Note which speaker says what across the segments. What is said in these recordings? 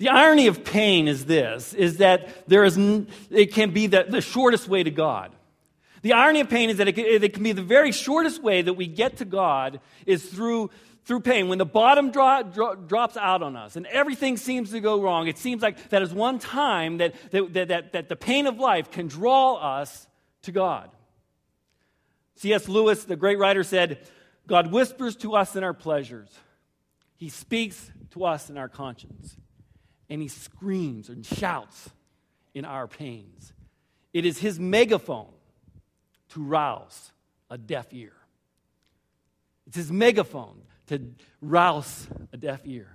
Speaker 1: The irony of pain is this, is that there is, it can be the, the shortest way to God. The irony of pain is that it can, it can, be the very shortest way that we get to God is through, through pain. When the bottom dro- dro- drops out on us and everything seems to go wrong, it seems like that is one time that, that, that, that, that the pain of life can draw us to God. C.S. Lewis, the great writer, said, God whispers to us in our pleasures, He speaks to us in our conscience, and He screams and shouts in our pains. It is His megaphone to rouse a deaf ear. It's his megaphone to rouse a deaf ear.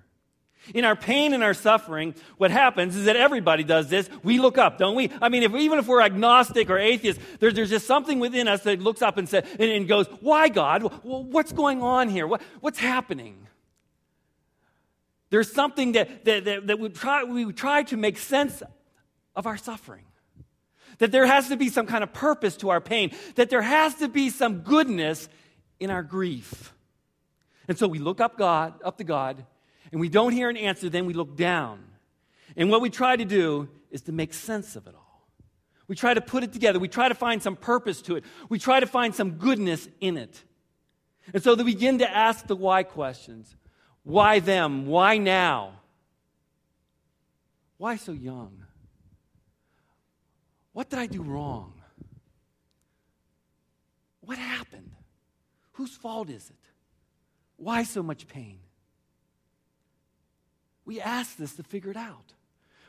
Speaker 1: In our pain and our suffering, what happens is that everybody does this. We look up, don't we? I mean, if, even if we're agnostic or atheist, there, there's just something within us that looks up and, say, and, and goes, Why, God? What's going on here? What, what's happening? There's something that, that, that, that we, try, we try to make sense of our suffering. That there has to be some kind of purpose to our pain, that there has to be some goodness in our grief. And so we look up God, up to God, and we don't hear an answer, then we look down. And what we try to do is to make sense of it all. We try to put it together. We try to find some purpose to it. We try to find some goodness in it. And so they begin to ask the why questions. Why them? Why now? Why so young? What did I do wrong? What happened? Whose fault is it? Why so much pain? We ask this to figure it out.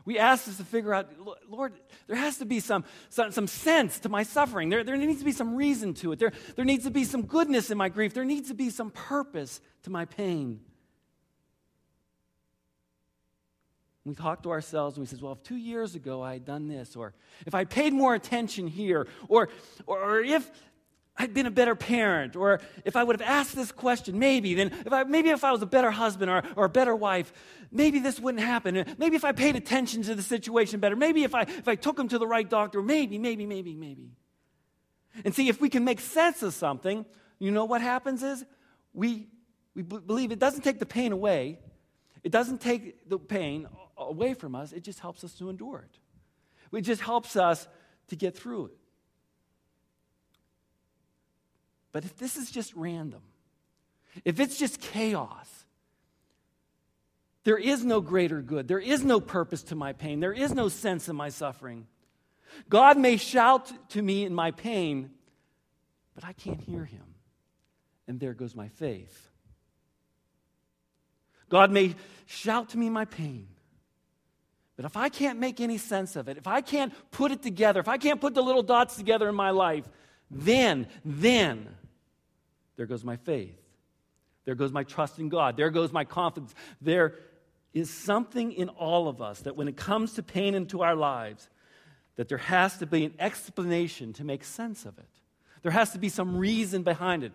Speaker 1: We ask this to figure out, Lord, there has to be some, some, some sense to my suffering. There, there needs to be some reason to it. There, there needs to be some goodness in my grief. There needs to be some purpose to my pain. We talk to ourselves and we say, well, if two years ago I had done this, or if I paid more attention here, or, or, or if I'd been a better parent, or if I would have asked this question, maybe, then if I, maybe if I was a better husband or, or a better wife, maybe this wouldn't happen. Maybe if I paid attention to the situation better, maybe if I, if I took him to the right doctor, maybe, maybe, maybe, maybe. And see, if we can make sense of something, you know what happens is we, we believe it doesn't take the pain away, it doesn't take the pain away from us, it just helps us to endure it. It just helps us to get through it. But if this is just random, if it's just chaos, there is no greater good. There is no purpose to my pain. There is no sense in my suffering. God may shout to me in my pain, but I can't hear him. And there goes my faith. God may shout to me my pain, but if I can't make any sense of it, if I can't put it together, if I can't put the little dots together in my life, then, then, there goes my faith. There goes my trust in God. There goes my confidence. There is something in all of us that when it comes to pain into our lives, that there has to be an explanation to make sense of it. There has to be some reason behind it.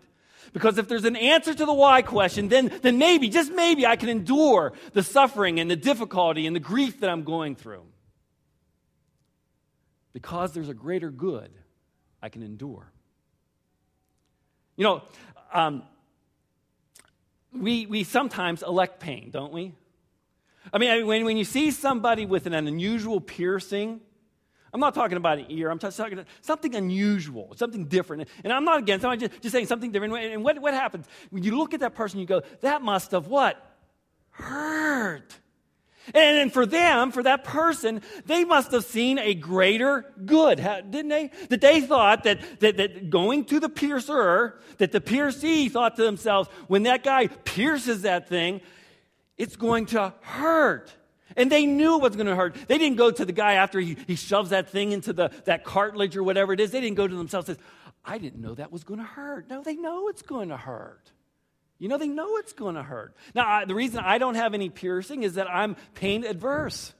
Speaker 1: Because if there's an answer to the why question, then, then maybe, just maybe, I can endure the suffering and the difficulty and the grief that I'm going through. Because there's a greater good, I can endure. You know, um, we, we sometimes elect pain, don't we? I mean, when, when you see somebody with an unusual piercing, I'm not talking about an ear. I'm talking about something unusual, something different. And I'm not against. I'm just, just saying something different. And what, what happens when you look at that person? You go, that must have what hurt. And, and for them, for that person, they must have seen a greater good, didn't they? That they thought that, that, that going to the piercer, that the piercee thought to themselves, when that guy pierces that thing, it's going to hurt. And they knew it was going to hurt. They didn't go to the guy after he, he shoves that thing into the, that cartilage or whatever it is. They didn't go to themselves and say, I didn't know that was going to hurt. No, they know it's going to hurt. You know, they know it's going to hurt. Now, I, the reason I don't have any piercing is that I'm pain adverse.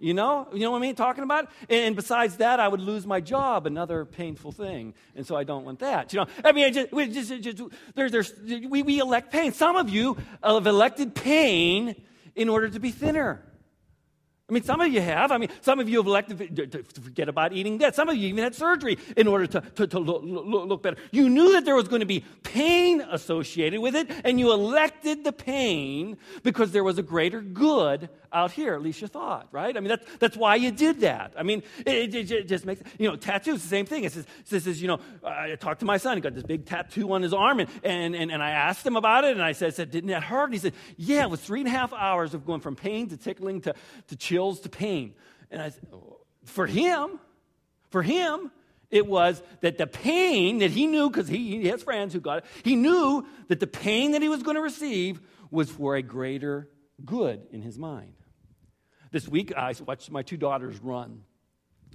Speaker 1: You know, you know what I mean? Talking about, and, and besides that, I would lose my job, another painful thing, and so I don't want that. You know, I mean, just, we just, just there's, we, we elect pain. Some of you have elected pain in order to be thinner. I mean, some of you have. I mean, some of you have elected to forget about eating that. Some of you even had surgery in order to, to, to look, look, better. You knew that there was going to be pain associated with it, and you elected the pain because there was a greater good out here, at least you thought, right? I mean, that's, that's why you did that. I mean, it, it, it just makes, you know, tattoos, the same thing. It says, it says, you know, I talked to my son, he got this big tattoo on his arm, and, and, and, and I asked him about it, and I said, said, didn't that hurt? And he said, yeah, it was three and a half hours of going from pain to tickling to, to chills to pain. And I said, for him, for him, it was that the pain that he knew, because he, he has friends who got it, he knew that the pain that he was going to receive was for a greater good in his mind. This week, I watched my two daughters run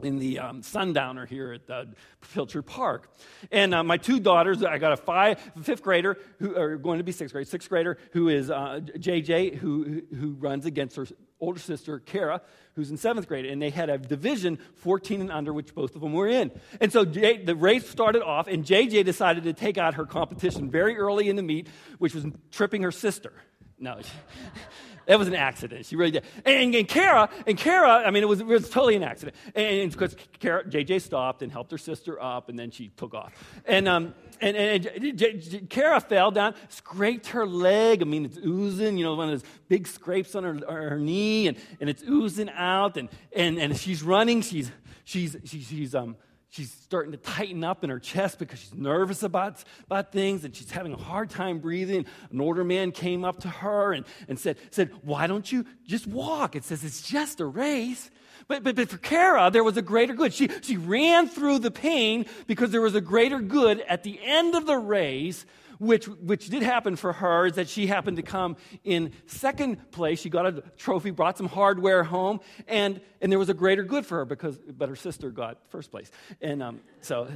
Speaker 1: in the um, sundowner here at the Pilchard Park. And uh, my two daughters, I got a five, fifth grader who are going to be sixth grade, sixth grader who is uh, JJ, who, who runs against her older sister, Kara, who's in seventh grade. And they had a division 14 and under, which both of them were in. And so J, the race started off, and JJ decided to take out her competition very early in the meet, which was tripping her sister. No. That was an accident. She really did. And, and Kara, and Kara, I mean, it was, it was totally an accident. And because Kara, JJ stopped and helped her sister up, and then she took off. And, um, and, and, and J, J, Kara fell down, scraped her leg. I mean, it's oozing, you know, one of those big scrapes on her, her knee, and, and it's oozing out. And, and, and she's running. She's, she's, she's, she's um, she's starting to tighten up in her chest because she's nervous about, about things and she's having a hard time breathing. An older man came up to her and, and said, said, Why don't you just walk? It says it's just a race. But, but, but for Kara, there was a greater good. She, she ran through the pain because there was a greater good at the end of the race which, which did happen for her is that she happened to come in second place. She got a trophy, brought some hardware home, and, and there was a greater good for her because, but her sister got first place. And um, so,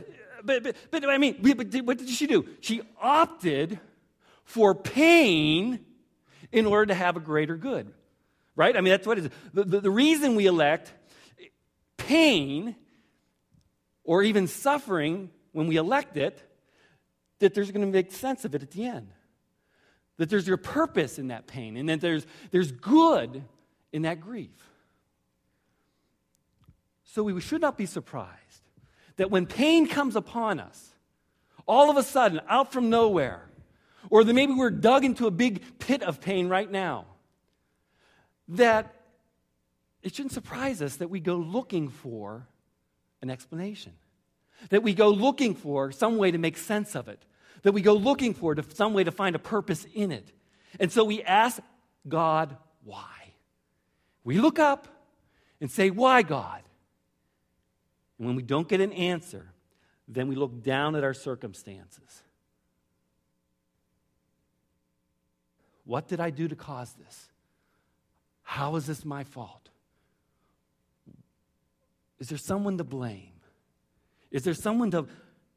Speaker 1: but, but, but I mean, but what did she do? She opted for pain in order to have a greater good, right? I mean, that's what it is. The, the, the reason we elect pain or even suffering when we elect it that there's going to make sense of it at the end. That there's your purpose in that pain, and that there's, there's good in that grief. So we should not be surprised that when pain comes upon us, all of a sudden, out from nowhere, or that maybe we're dug into a big pit of pain right now, that it shouldn't surprise us that we go looking for an explanation that we go looking for some way to make sense of it, that we go looking for to, some way to find a purpose in it. And so we ask God, why? We look up and say, Why, God? And when we don't get an answer, then we look down at our circumstances. What did I do to cause this? How is this my fault? Is there someone to blame? Is there someone to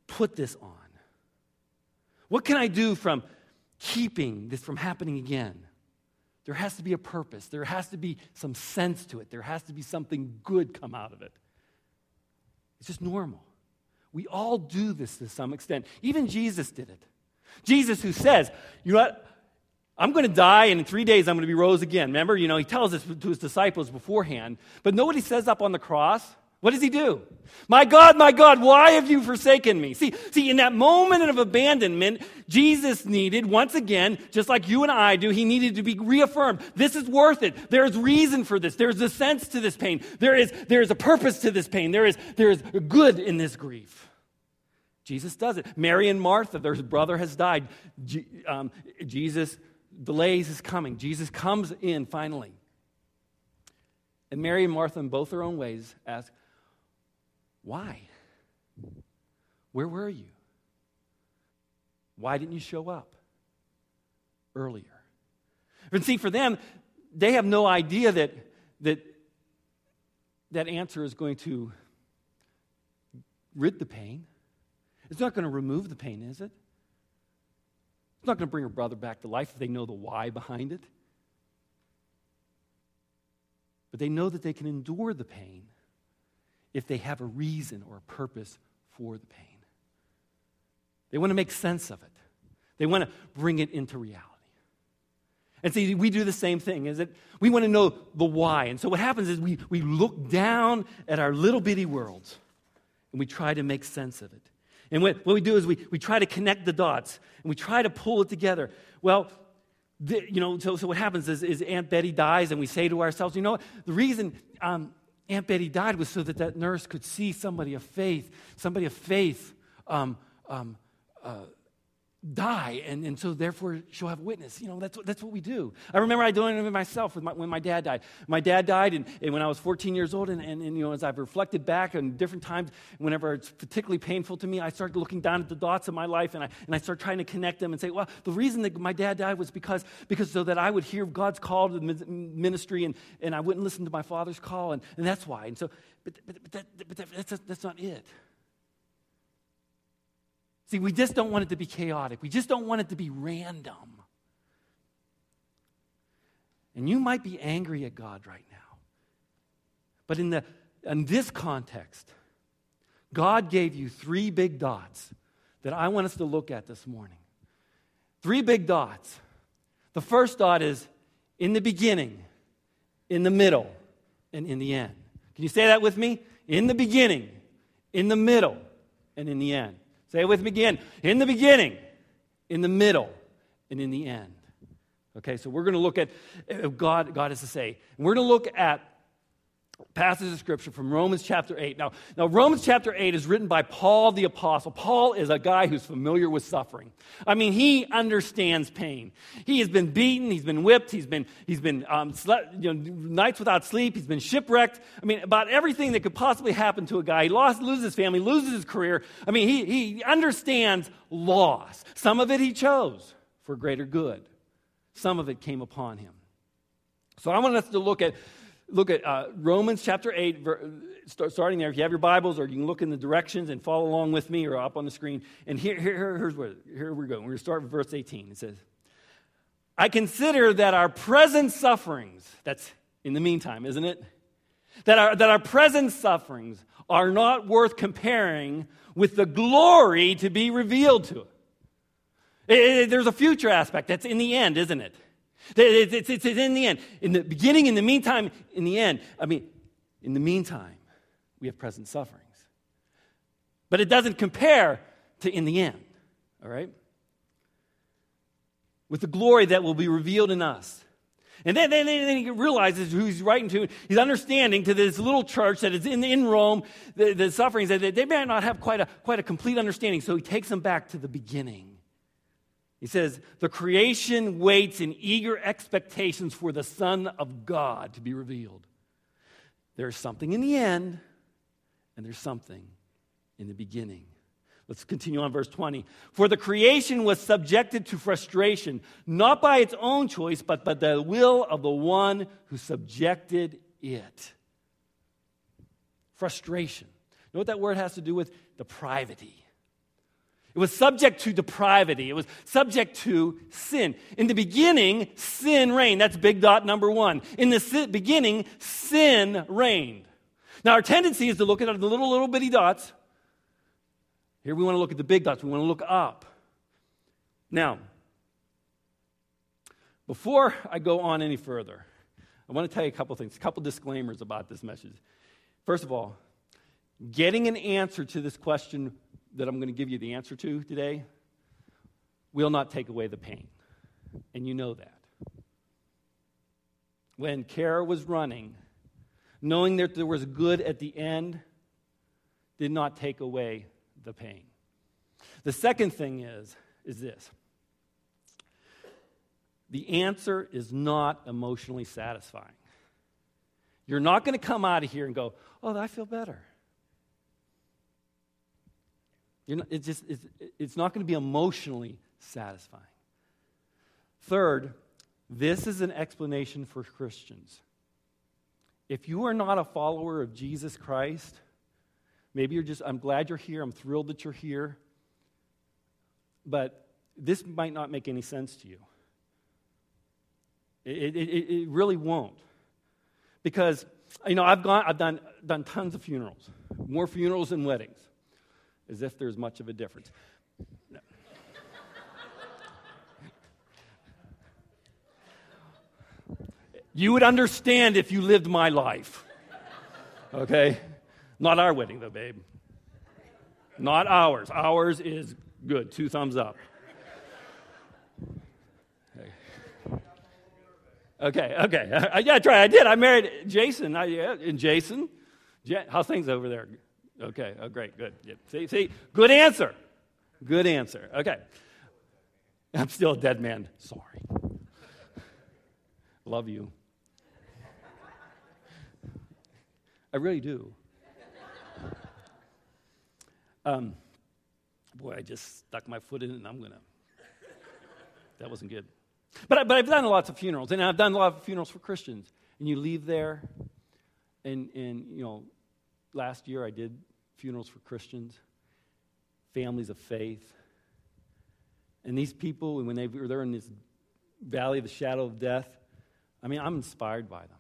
Speaker 1: put this on? What can I do from keeping this from happening again? There has to be a purpose. There has to be some sense to it. There has to be something good come out of it. It's just normal. We all do this to some extent. Even Jesus did it. Jesus, who says, You know what? I'm going to die, and in three days I'm going to be rose again. Remember, you know, he tells this to his disciples beforehand. But nobody says up on the cross, what does he do? My God, my God, why have you forsaken me? See, see, in that moment of abandonment, Jesus needed, once again, just like you and I do, he needed to be reaffirmed. This is worth it. There's reason for this. There's a sense to this pain. There is, there is a purpose to this pain. There is, there is good in this grief. Jesus does it. Mary and Martha, their brother has died. Um, Jesus delays his coming. Jesus comes in finally. And Mary and Martha, in both their own ways, ask, why? Where were you? Why didn't you show up earlier? And see, for them, they have no idea that that, that answer is going to rid the pain. It's not going to remove the pain, is it? It's not going to bring her brother back to life if they know the why behind it. But they know that they can endure the pain if they have a reason or a purpose for the pain. They want to make sense of it, they want to bring it into reality. And see, we do the same thing, is that We want to know the why. And so what happens is we, we look down at our little bitty worlds and we try to make sense of it. And what, what we do is we, we try to connect the dots and we try to pull it together. Well, the, you know, so, so what happens is, is Aunt Betty dies, and we say to ourselves, you know what? The reason um, Aunt Betty died was so that that nurse could see somebody of faith, somebody of faith um, um, uh, die, and, and so therefore she'll have witness. You know, that's what, that's what we do. I remember I doing it myself with my, when my dad died. My dad died and, and when I was 14 years old, and, and, and, you know, as I've reflected back on different times, whenever it's particularly painful to me, I start looking down at the dots of my life and I, and I started trying to connect them and say, well, the reason that my dad died was because, because so that I would hear God's call to the ministry and, and I wouldn't listen to my father's call, and, and that's why. And so, but, but, but, that, but that, that's, that's not it. See, we just don't want it to be chaotic. We just don't want it to be random. And you might be angry at God right now. But in, the, in this context, God gave you three big dots that I want us to look at this morning. Three big dots. The first dot is in the beginning, in the middle, and in the end. Can you say that with me? In the beginning, in the middle, and in the end. Say it with me again. In the beginning, in the middle, and in the end. Okay, so we're going to look at uh, God, God has to say. We're going to look at passage of scripture from Romans chapter 8. Now, now, Romans chapter 8 is written by Paul the Apostle. Paul is a guy who's familiar with suffering. I mean, he understands pain. He has been beaten, he's been whipped, he's been, he's been um, slept, you know, nights without sleep, he's been shipwrecked. I mean, about everything that could possibly happen to a guy. He lost, loses his family, loses his career. I mean, he, he understands loss. Some of it he chose for greater good, some of it came upon him. So I want us to look at look at uh, Romans chapter 8, start, starting there. If you have your Bibles, or you can look in the directions and follow along with me or up on the screen. And here, here, here's where here we go. We're going to start with verse 18. It says, I consider that our present sufferings, that's in the meantime, isn't it? That our, that our present sufferings are not worth comparing with the glory to be revealed to us. It, it, there's a future aspect that's in the end, isn't it? It's, in the end. In the beginning, in the meantime, in the end. I mean, in the meantime, we have present sufferings. But it doesn't compare to in the end, all right? With the glory that will be revealed in us. And then, then, then he realizes who he's writing to. He's understanding to this little church that is in, in Rome, the, the sufferings, that they may not have quite a, quite a complete understanding. So he takes them back to the beginning. He says, The creation waits in eager expectations for the Son of God to be revealed. There's something in the end, and there's something in the beginning. Let's continue on verse 20. For the creation was subjected to frustration, not by its own choice, but by the will of the one who subjected it. Frustration. You know what that word has to do with? Depravity. It was subject to depravity. It was subject to sin. In the beginning, sin reigned. That's big dot number one. In the si- beginning, sin reigned. Now, our tendency is to look at the little, little bitty dots. Here we want to look at the big dots. We want to look up. Now, before I go on any further, I want to tell you a couple things, a couple disclaimers about this message. First of all, getting an answer to this question that I'm going to give you the answer to today will not take away the pain. And you know that. When Kara was running, knowing that there was good at the end did not take away the pain. The second thing is is this. The answer is not emotionally satisfying. You're not going to come out of here and go, "Oh, I feel better." Not, it's, just, it's, it's not going to be emotionally satisfying. Third, this is an explanation for Christians. If you are not a follower of Jesus Christ, maybe you're just, I'm glad you're here, I'm thrilled that you're here, but this might not make any sense to you. It, it, it, really won't. Because, you know, I've, gone, I've done, done tons of funerals, more funerals than weddings as if there's much of a difference. No. you would understand if you lived my life. Okay? Not our wedding, though, babe. Not ours. Ours is good. Two thumbs up. Okay. Okay. I, yeah, tried. I did. I married Jason. I, yeah, and Jason. Ja- how's things over there? Okay, oh, great, good. Yeah. See, see, good answer. Good answer. Okay. I'm still a dead man. Sorry. Love you. I really do. Um, boy, I just stuck my foot in it and I'm going to. That wasn't good. But, but I've done lots of funerals, and I've done a lot of funerals for Christians. And you leave there, and, and you know, last year I did funerals for Christians, families of faith. And these people, when they, they're in this valley of the shadow of death, I mean, I'm inspired by them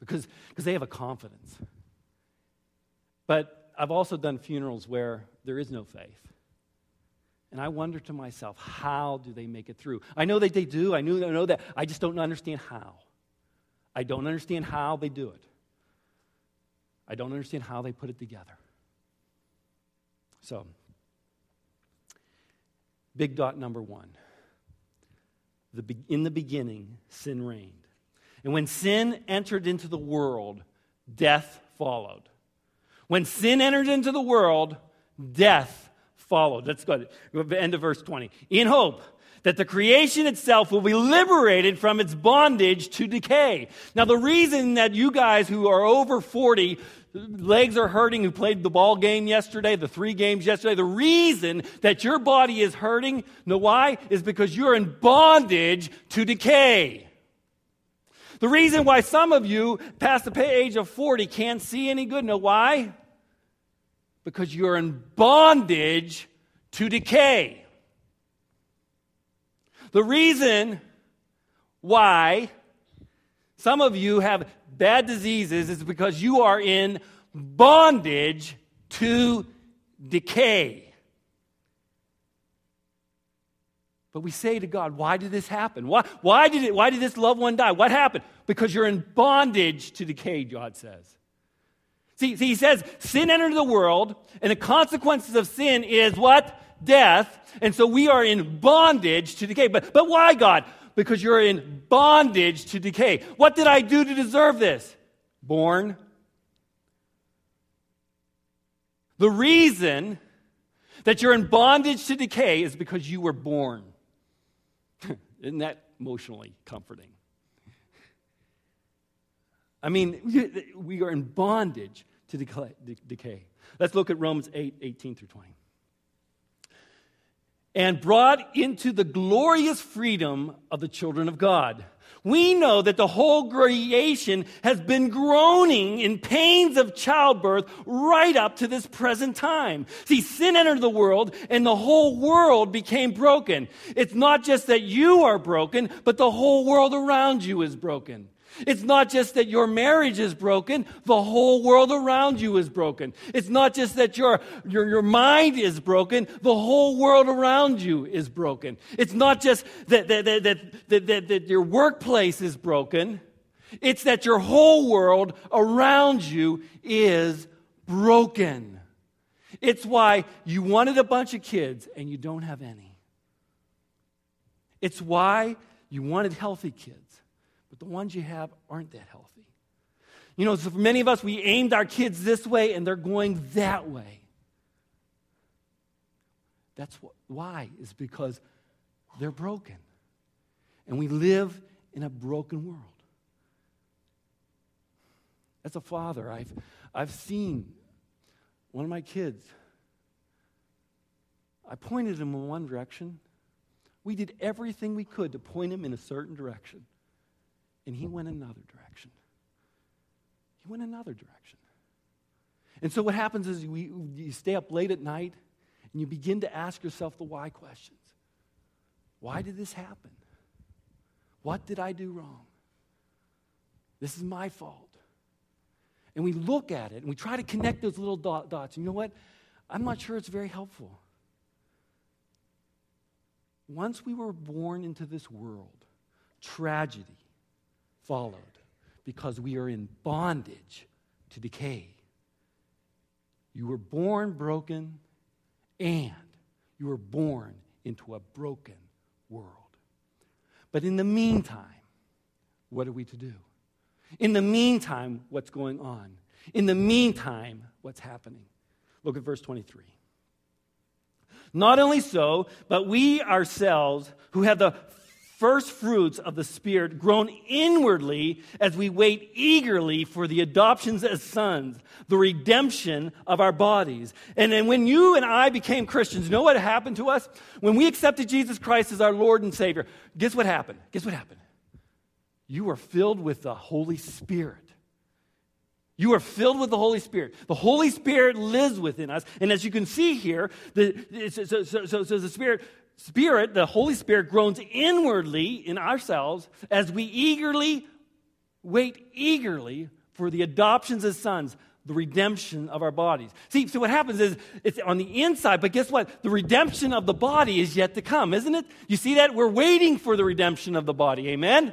Speaker 1: because, because they have a confidence. But I've also done funerals where there is no faith. And I wonder to myself, how do they make it through? I know that they do. I, knew, I know that. I just don't understand how. I don't understand how they do it. I don't understand how they put it together. So, big dot number one. The, in the beginning, sin reigned. And when sin entered into the world, death followed. When sin entered into the world, death followed. Let's go to the end of verse 20. In hope that the creation itself will be liberated from its bondage to decay. Now, the reason that you guys who are over 40 legs are hurting who played the ball game yesterday, the three games yesterday, the reason that your body is hurting, know why? Is because you're in bondage to decay. The reason why some of you past the age of 40 can't see any good, know why? because you're in bondage to decay. The reason why some of you have bad diseases is because you are in bondage to decay. But we say to God, why did this happen? Why, why, did it, why did this loved one die? What happened? Because you're in bondage to decay, God says. See, see, he says sin entered the world, and the consequences of sin is what? Death. And so we are in bondage to decay. But, but why, God? Because you're in bondage to decay. What did I do to deserve this? Born. The reason that you're in bondage to decay is because you were born. Isn't that emotionally comforting? I mean, we are in bondage to decay. Let's look at Romans 8 18 through 20. And brought into the glorious freedom of the children of God. We know that the whole creation has been groaning in pains of childbirth right up to this present time. See, sin entered the world and the whole world became broken. It's not just that you are broken, but the whole world around you is broken. It's not just that your marriage is broken, the whole world around you is broken. It's not just that your, your, your mind is broken, the whole world around you is broken. It's not just that, that, that, that, that, that your workplace is broken, it's that your whole world around you is broken. It's why you wanted a bunch of kids and you don't have any. It's why you wanted healthy kids the ones you have aren't that healthy. You know, so for many of us, we aimed our kids this way and they're going that way. That's what, why, is because they're broken. And we live in a broken world. As a father, I've, I've seen one of my kids. I pointed him in one direction. We did everything we could to point him in a certain direction and he went another direction. He went another direction. And so what happens is we, you stay up late at night and you begin to ask yourself the why questions. Why did this happen? What did I do wrong? This is my fault. And we look at it and we try to connect those little dots. And you know what? I'm not sure it's very helpful. Once we were born into this world, tragedy, followed because we are in bondage to decay. You were born broken and you were born into a broken world. But in the meantime, what are we to do? In the meantime, what's going on? In the meantime, what's happening? Look at verse 23. Not only so, but we ourselves, who have the first fruits of the Spirit, groan inwardly as we wait eagerly for the adoptions as sons, the redemption of our bodies. And then when you and I became Christians, you know what happened to us? When we accepted Jesus Christ as our Lord and Savior, guess what happened? Guess what happened? You were filled with the Holy Spirit. You are filled with the Holy Spirit. The Holy Spirit lives within us. And as you can see here, the, so, so, so, so the Spirit, Spirit, the Holy Spirit groans inwardly in ourselves as we eagerly wait eagerly for the adoptions as sons, the redemption of our bodies. See, so what happens is it's on the inside, but guess what? The redemption of the body is yet to come, isn't it? You see that? We're waiting for the redemption of the body. Amen?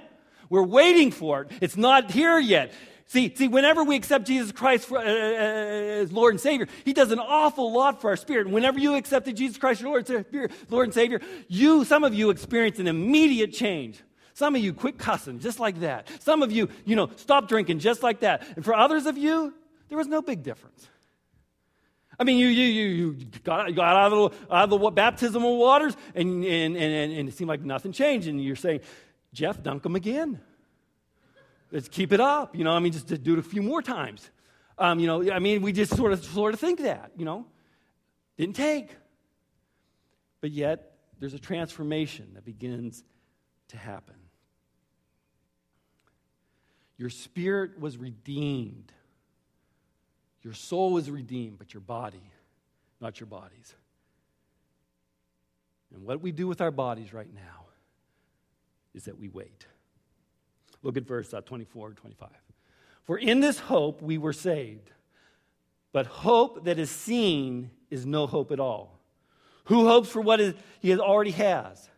Speaker 1: We're waiting for it. It's not here yet. See, see, whenever we accept Jesus Christ for, uh, uh, as Lord and Savior, He does an awful lot for our spirit. Whenever you accepted Jesus Christ, your Lord, Lord and Savior, you, some of you experience an immediate change. Some of you quit cussing just like that. Some of you, you know, stop drinking just like that. And for others of you, there was no big difference. I mean, you, you, you, you got, got out, of the, out of the baptismal waters, and, and, and, and it seemed like nothing changed. And you're saying, Jeff, dunk them again. Let's keep it up. You know, I mean, just to do it a few more times. Um, you know, I mean, we just sort of sort of think that, you know. Didn't take. But yet, there's a transformation that begins to happen. Your spirit was redeemed. Your soul was redeemed, but your body, not your bodies. And what we do with our bodies right now is that we wait. Look at verse uh, 24 and 25. For in this hope we were saved. But hope that is seen is no hope at all. Who hopes for what is, he already has?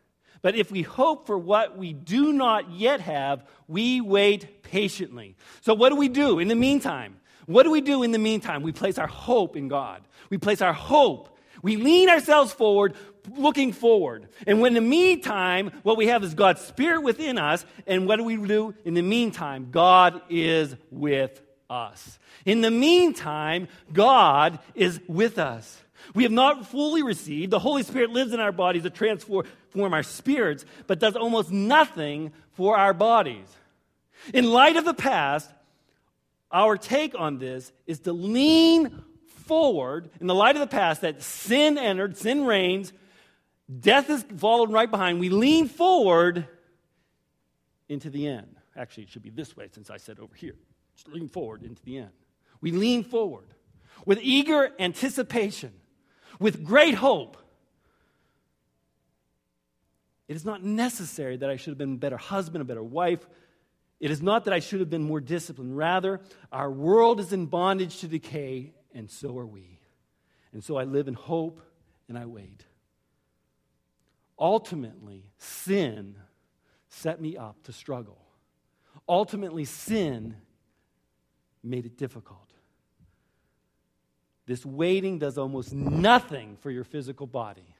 Speaker 1: But if we hope for what we do not yet have, we wait patiently. So, what do we do in the meantime? What do we do in the meantime? We place our hope in God. We place our hope. We lean ourselves forward, looking forward. And when in the meantime, what we have is God's Spirit within us. And what do we do? In the meantime, God is with us. In the meantime, God is with us. We have not fully received. The Holy Spirit lives in our bodies to transform our spirits, but does almost nothing for our bodies. In light of the past, our take on this is to lean forward in the light of the past that sin entered, sin reigns, Death is followed right behind. We lean forward into the end. Actually, it should be this way since I said over here. Just lean forward into the end. We lean forward with eager anticipation, with great hope. It is not necessary that I should have been a better husband, a better wife. It is not that I should have been more disciplined. Rather, our world is in bondage to decay, and so are we. And so I live in hope and I wait ultimately, sin set me up to struggle. Ultimately, sin made it difficult. This waiting does almost nothing for your physical body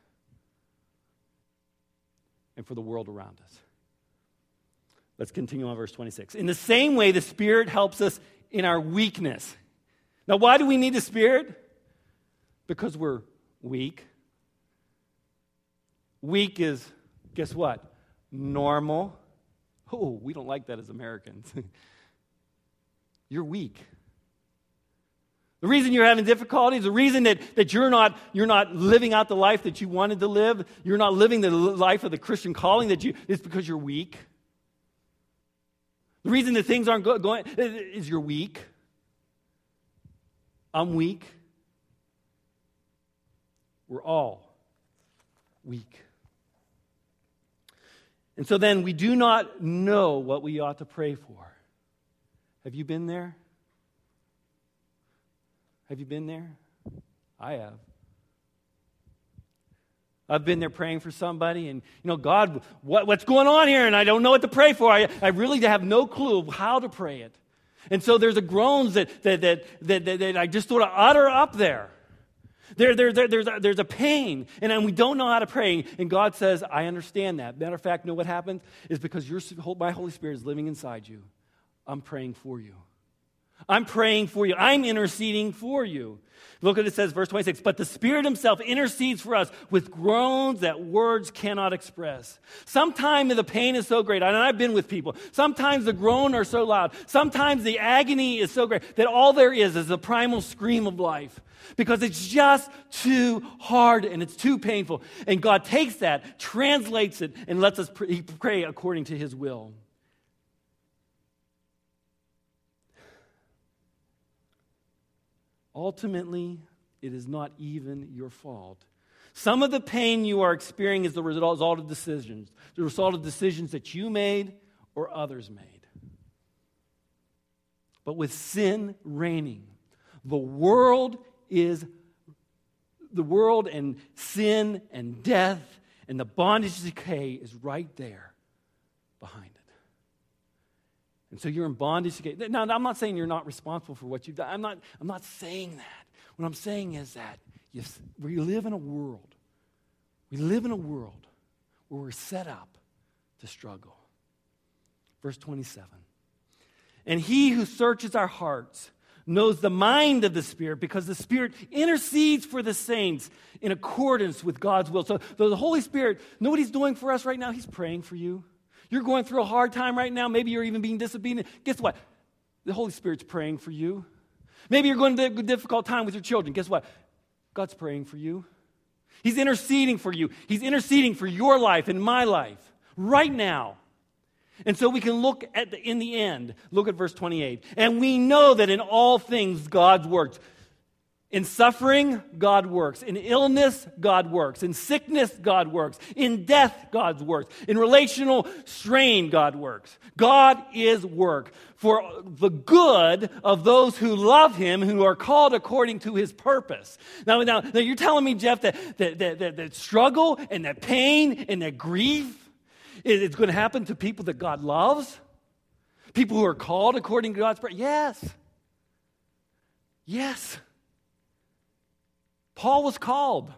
Speaker 1: and for the world around us. Let's continue on verse 26. In the same way, the Spirit helps us in our weakness. Now, why do we need the Spirit? Because we're weak, Weak is, guess what? Normal. Oh, we don't like that as Americans. you're weak. The reason you're having difficulties, the reason that, that you're, not, you're not living out the life that you wanted to live, you're not living the life of the Christian calling that you, is because you're weak. The reason that things aren't go, going is you're weak. I'm weak. We're all weak. And so then we do not know what we ought to pray for. Have you been there? Have you been there? I have. I've been there praying for somebody, and you know, God, what, what's going on here? And I don't know what to pray for. I, I really have no clue of how to pray it. And so there's a groans that, that, that, that, that, that I just sort of utter up there. There, there, there, there's, a, there's a pain, and, and we don't know how to pray. And God says, I understand that. Matter of fact, know what happens? Is because your, my Holy Spirit is living inside you. I'm praying for you. I'm praying for you. I'm interceding for you. Look what it says, verse 26. But the Spirit Himself intercedes for us with groans that words cannot express. Sometimes the pain is so great, and I've been with people. Sometimes the groan are so loud. Sometimes the agony is so great that all there is is the primal scream of life because it's just too hard and it's too painful. And God takes that, translates it, and lets us pray according to His will. Ultimately, it is not even your fault. Some of the pain you are experiencing is the result of decisions, the result of decisions that you made or others made. But with sin reigning, the world is the world and sin and death and the bondage decay is right there behind it. And so you're in bondage to decay. Now, I'm not saying you're not responsible for what you've done. I'm not, I'm not saying that. What I'm saying is that you, we live in a world, we live in a world where we're set up to struggle. Verse 27. And he who searches our hearts knows the mind of the Spirit because the Spirit intercedes for the saints in accordance with God's will. So the Holy Spirit, know what He's doing for us right now? He's praying for you. You're going through a hard time right now. Maybe you're even being disobedient. Guess what? The Holy Spirit's praying for you. Maybe you're going through a difficult time with your children. Guess what? God's praying for you. He's interceding for you. He's interceding for your life and my life right now. And so we can look at the, in the end, look at verse 28. And we know that in all things God works. In suffering, God works. In illness, God works. In sickness, God works. In death, God works. In relational strain, God works. God is work for the good of those who love Him, who are called according to His purpose. Now, now, now you're telling me, Jeff, that, that, that, that, that struggle and that pain and that grief is it's going to happen to people that God loves? People who are called according to God's purpose? Yes. Yes. Paul was called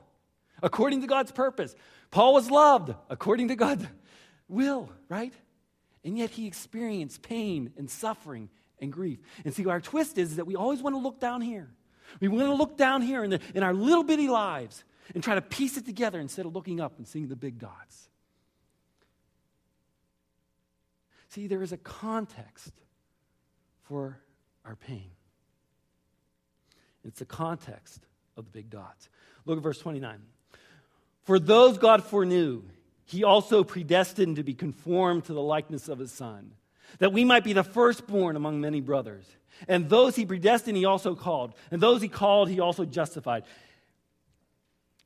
Speaker 1: according to God's purpose. Paul was loved according to God's will, right? And yet he experienced pain and suffering and grief. And see, our twist is, is that we always want to look down here. We want to look down here in, the, in our little bitty lives and try to piece it together instead of looking up and seeing the big dots. See, there is a context for our pain. It's a context of the big dots. Look at verse 29. For those God foreknew, he also predestined to be conformed to the likeness of his Son, that we might be the firstborn among many brothers. And those he predestined, he also called. And those he called, he also justified.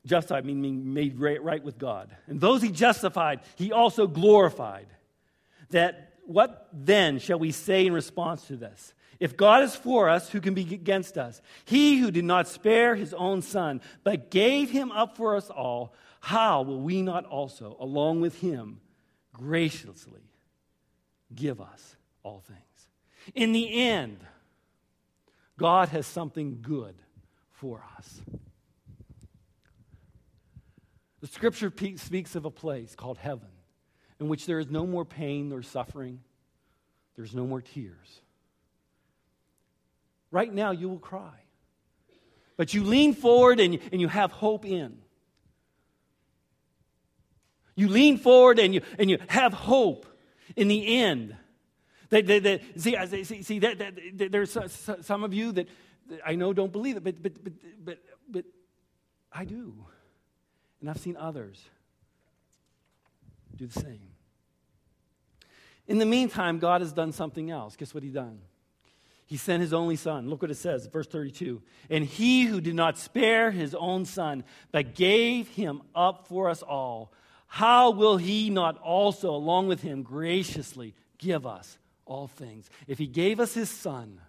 Speaker 1: Justified meaning made right with God. And those he justified, he also glorified. That what then shall we say in response to this? If God is for us, who can be against us? He who did not spare his own son, but gave him up for us all, how will we not also, along with him, graciously give us all things? In the end, God has something good for us. The scripture speaks of a place called heaven in which there is no more pain nor suffering, there's no more tears. Right now, you will cry. But you lean forward and and you have hope in. You lean forward and you, and you have hope in the end. That, that, that, see, see, see that, that, there's some of you that I know don't believe it, but, but, but, but, but I do. And I've seen others do the same. In the meantime, God has done something else. Guess what He done? He sent his only son. Look what it says, verse 32. And he who did not spare his own son, but gave him up for us all, how will he not also, along with him, graciously give us all things? If he gave us his son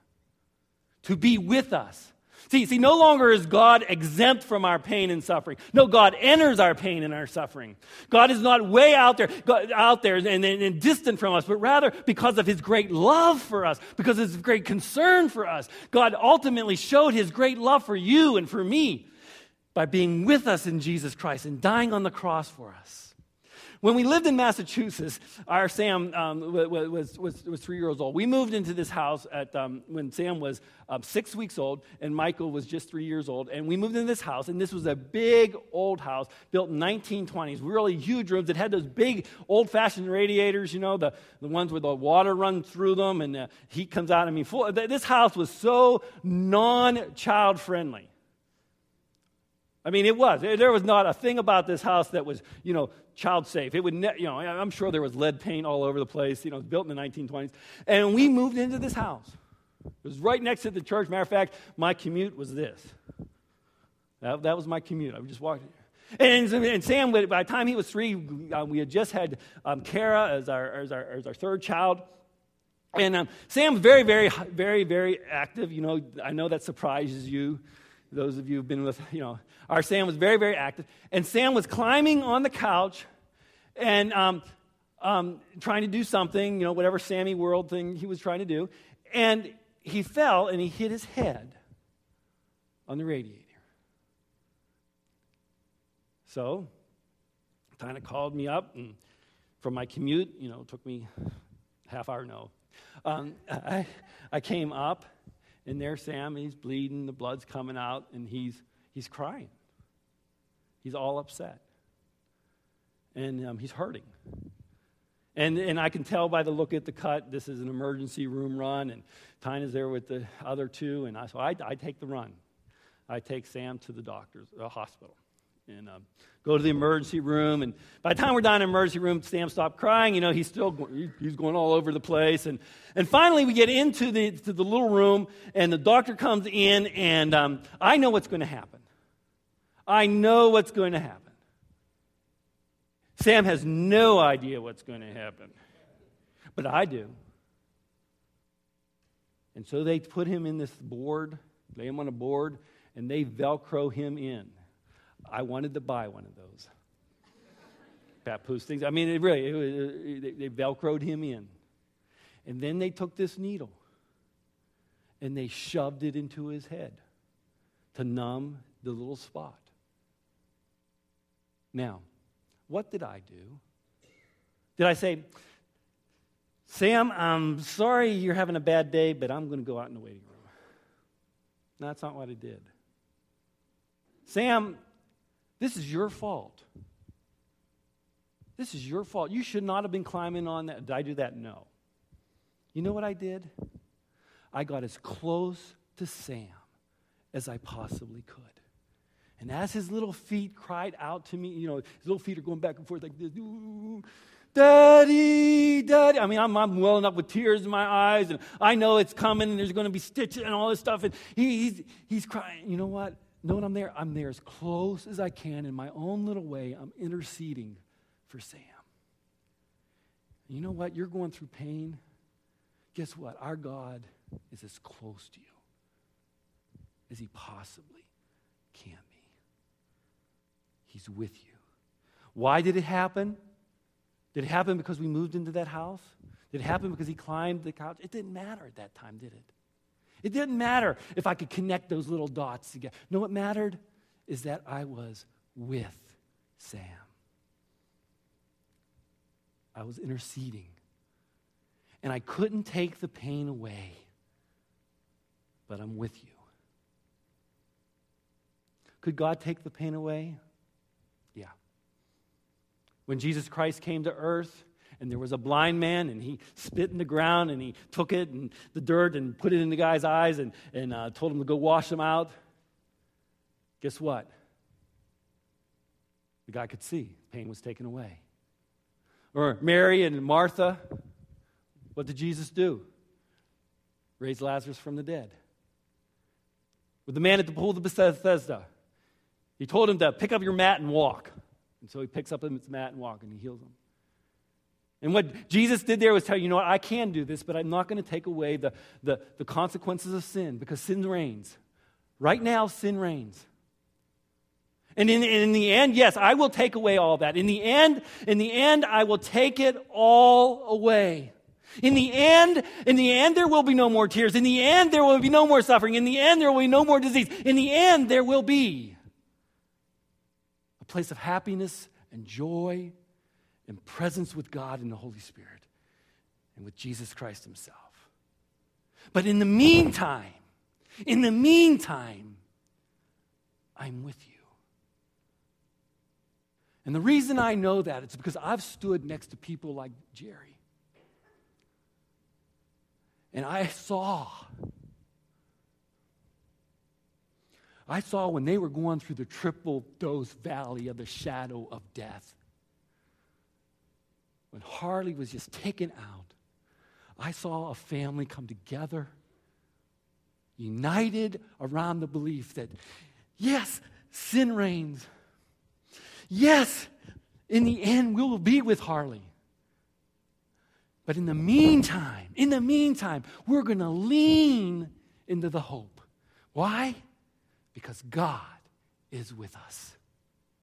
Speaker 1: to be with us, See, see, no longer is God exempt from our pain and suffering. No, God enters our pain and our suffering. God is not way out there, out there and, and, and distant from us, but rather because of His great love for us, because of His great concern for us. God ultimately showed His great love for you and for me by being with us in Jesus Christ and dying on the cross for us. When we lived in Massachusetts, our Sam um, was, was, was three years old. We moved into this house at, um, when Sam was um, six weeks old and Michael was just three years old. And we moved into this house, and this was a big old house built in 1920s, really huge rooms. It had those big old fashioned radiators, you know, the, the ones where the water runs through them and the heat comes out. I mean, full, this house was so non child friendly. I mean, it was. There was not a thing about this house that was, you know, child safe. It would, ne- you know, I'm sure there was lead paint all over the place. You know, built in the 1920s. And we moved into this house. It was right next to the church. Matter of fact, my commute was this. That, that was my commute. I just walk. And, and Sam, by the time he was three, uh, we had just had um, Kara as our, as, our, as our third child. And um, Sam very, very, very, very active. You know, I know that surprises you. Those of you who've been with, you know, our Sam was very, very active. And Sam was climbing on the couch and um, um, trying to do something, you know, whatever Sammy World thing he was trying to do. And he fell and he hit his head on the radiator. So, kind of called me up and from my commute, you know, took me half hour, no. Um, I, I came up and there Sam, he's bleeding, the blood's coming out, and he's, he's crying. He's all upset. And um, he's hurting. And, and I can tell by the look at the cut, this is an emergency room run, and Tina's there with the other two, and I, so I, I take the run. I take Sam to the doctor's the hospital and um, go to the emergency room. And by the time we're done in the emergency room, Sam stopped crying. You know, he's still he's going all over the place. And, and finally, we get into the, to the little room, and the doctor comes in, and um, I know what's going to happen. I know what's going to happen. Sam has no idea what's going to happen, but I do. And so they put him in this board, lay him on a board, and they Velcro him in. I wanted to buy one of those. Papoose things. I mean, it really, it, it, they Velcroed him in. And then they took this needle and they shoved it into his head to numb the little spot. Now, what did I do? Did I say, Sam, I'm sorry you're having a bad day, but I'm going to go out in the waiting room? No, that's not what I did. Sam, this is your fault. This is your fault. You should not have been climbing on that. Did I do that? No. You know what I did? I got as close to Sam as I possibly could. And as his little feet cried out to me, you know, his little feet are going back and forth like this. Daddy, Daddy. I mean, I'm, I'm welling up with tears in my eyes, and I know it's coming, and there's going to be stitches and all this stuff. And he, he's, he's crying. You know what? Know what I'm there? I'm there as close as I can in my own little way. I'm interceding for Sam. You know what? You're going through pain. Guess what? Our God is as close to you as he possibly can be. He's with you. Why did it happen? Did it happen because we moved into that house? Did it happen because he climbed the couch? It didn't matter at that time, did it? It didn't matter if I could connect those little dots together. No, what mattered is that I was with Sam. I was interceding. And I couldn't take the pain away, but I'm with you. Could God take the pain away? Yeah. When Jesus Christ came to earth, and there was a blind man, and he spit in the ground, and he took it and the dirt and put it in the guy's eyes and, and uh, told him to go wash them out. Guess what? The guy could see. Pain was taken away. Or Mary and Martha, what did Jesus do? Raise Lazarus from the dead. With the man at the pool of Bethesda, he told him to pick up your mat and walk. And so he picks up his mat and walk, and he heals him. And what Jesus did there was tell you, you know what, I can do this, but I'm not going to take away the, the, the consequences of sin because sin reigns. Right now, sin reigns. And in, in the end, yes, I will take away all that. In the end, in the end, I will take it all away. In the end, in the end, there will be no more tears. In the end, there will be no more suffering. In the end, there will be no more disease. In the end, there will be a place of happiness and joy and presence with God and the Holy Spirit and with Jesus Christ Himself. But in the meantime, in the meantime, I'm with you. And the reason I know that is because I've stood next to people like Jerry. And I saw, I saw when they were going through the triple dose valley of the shadow of death. When Harley was just taken out, I saw a family come together, united around the belief that, yes, sin reigns. Yes, in the end, we will be with Harley. But in the meantime, in the meantime, we're going to lean into the hope. Why? Because God is with us.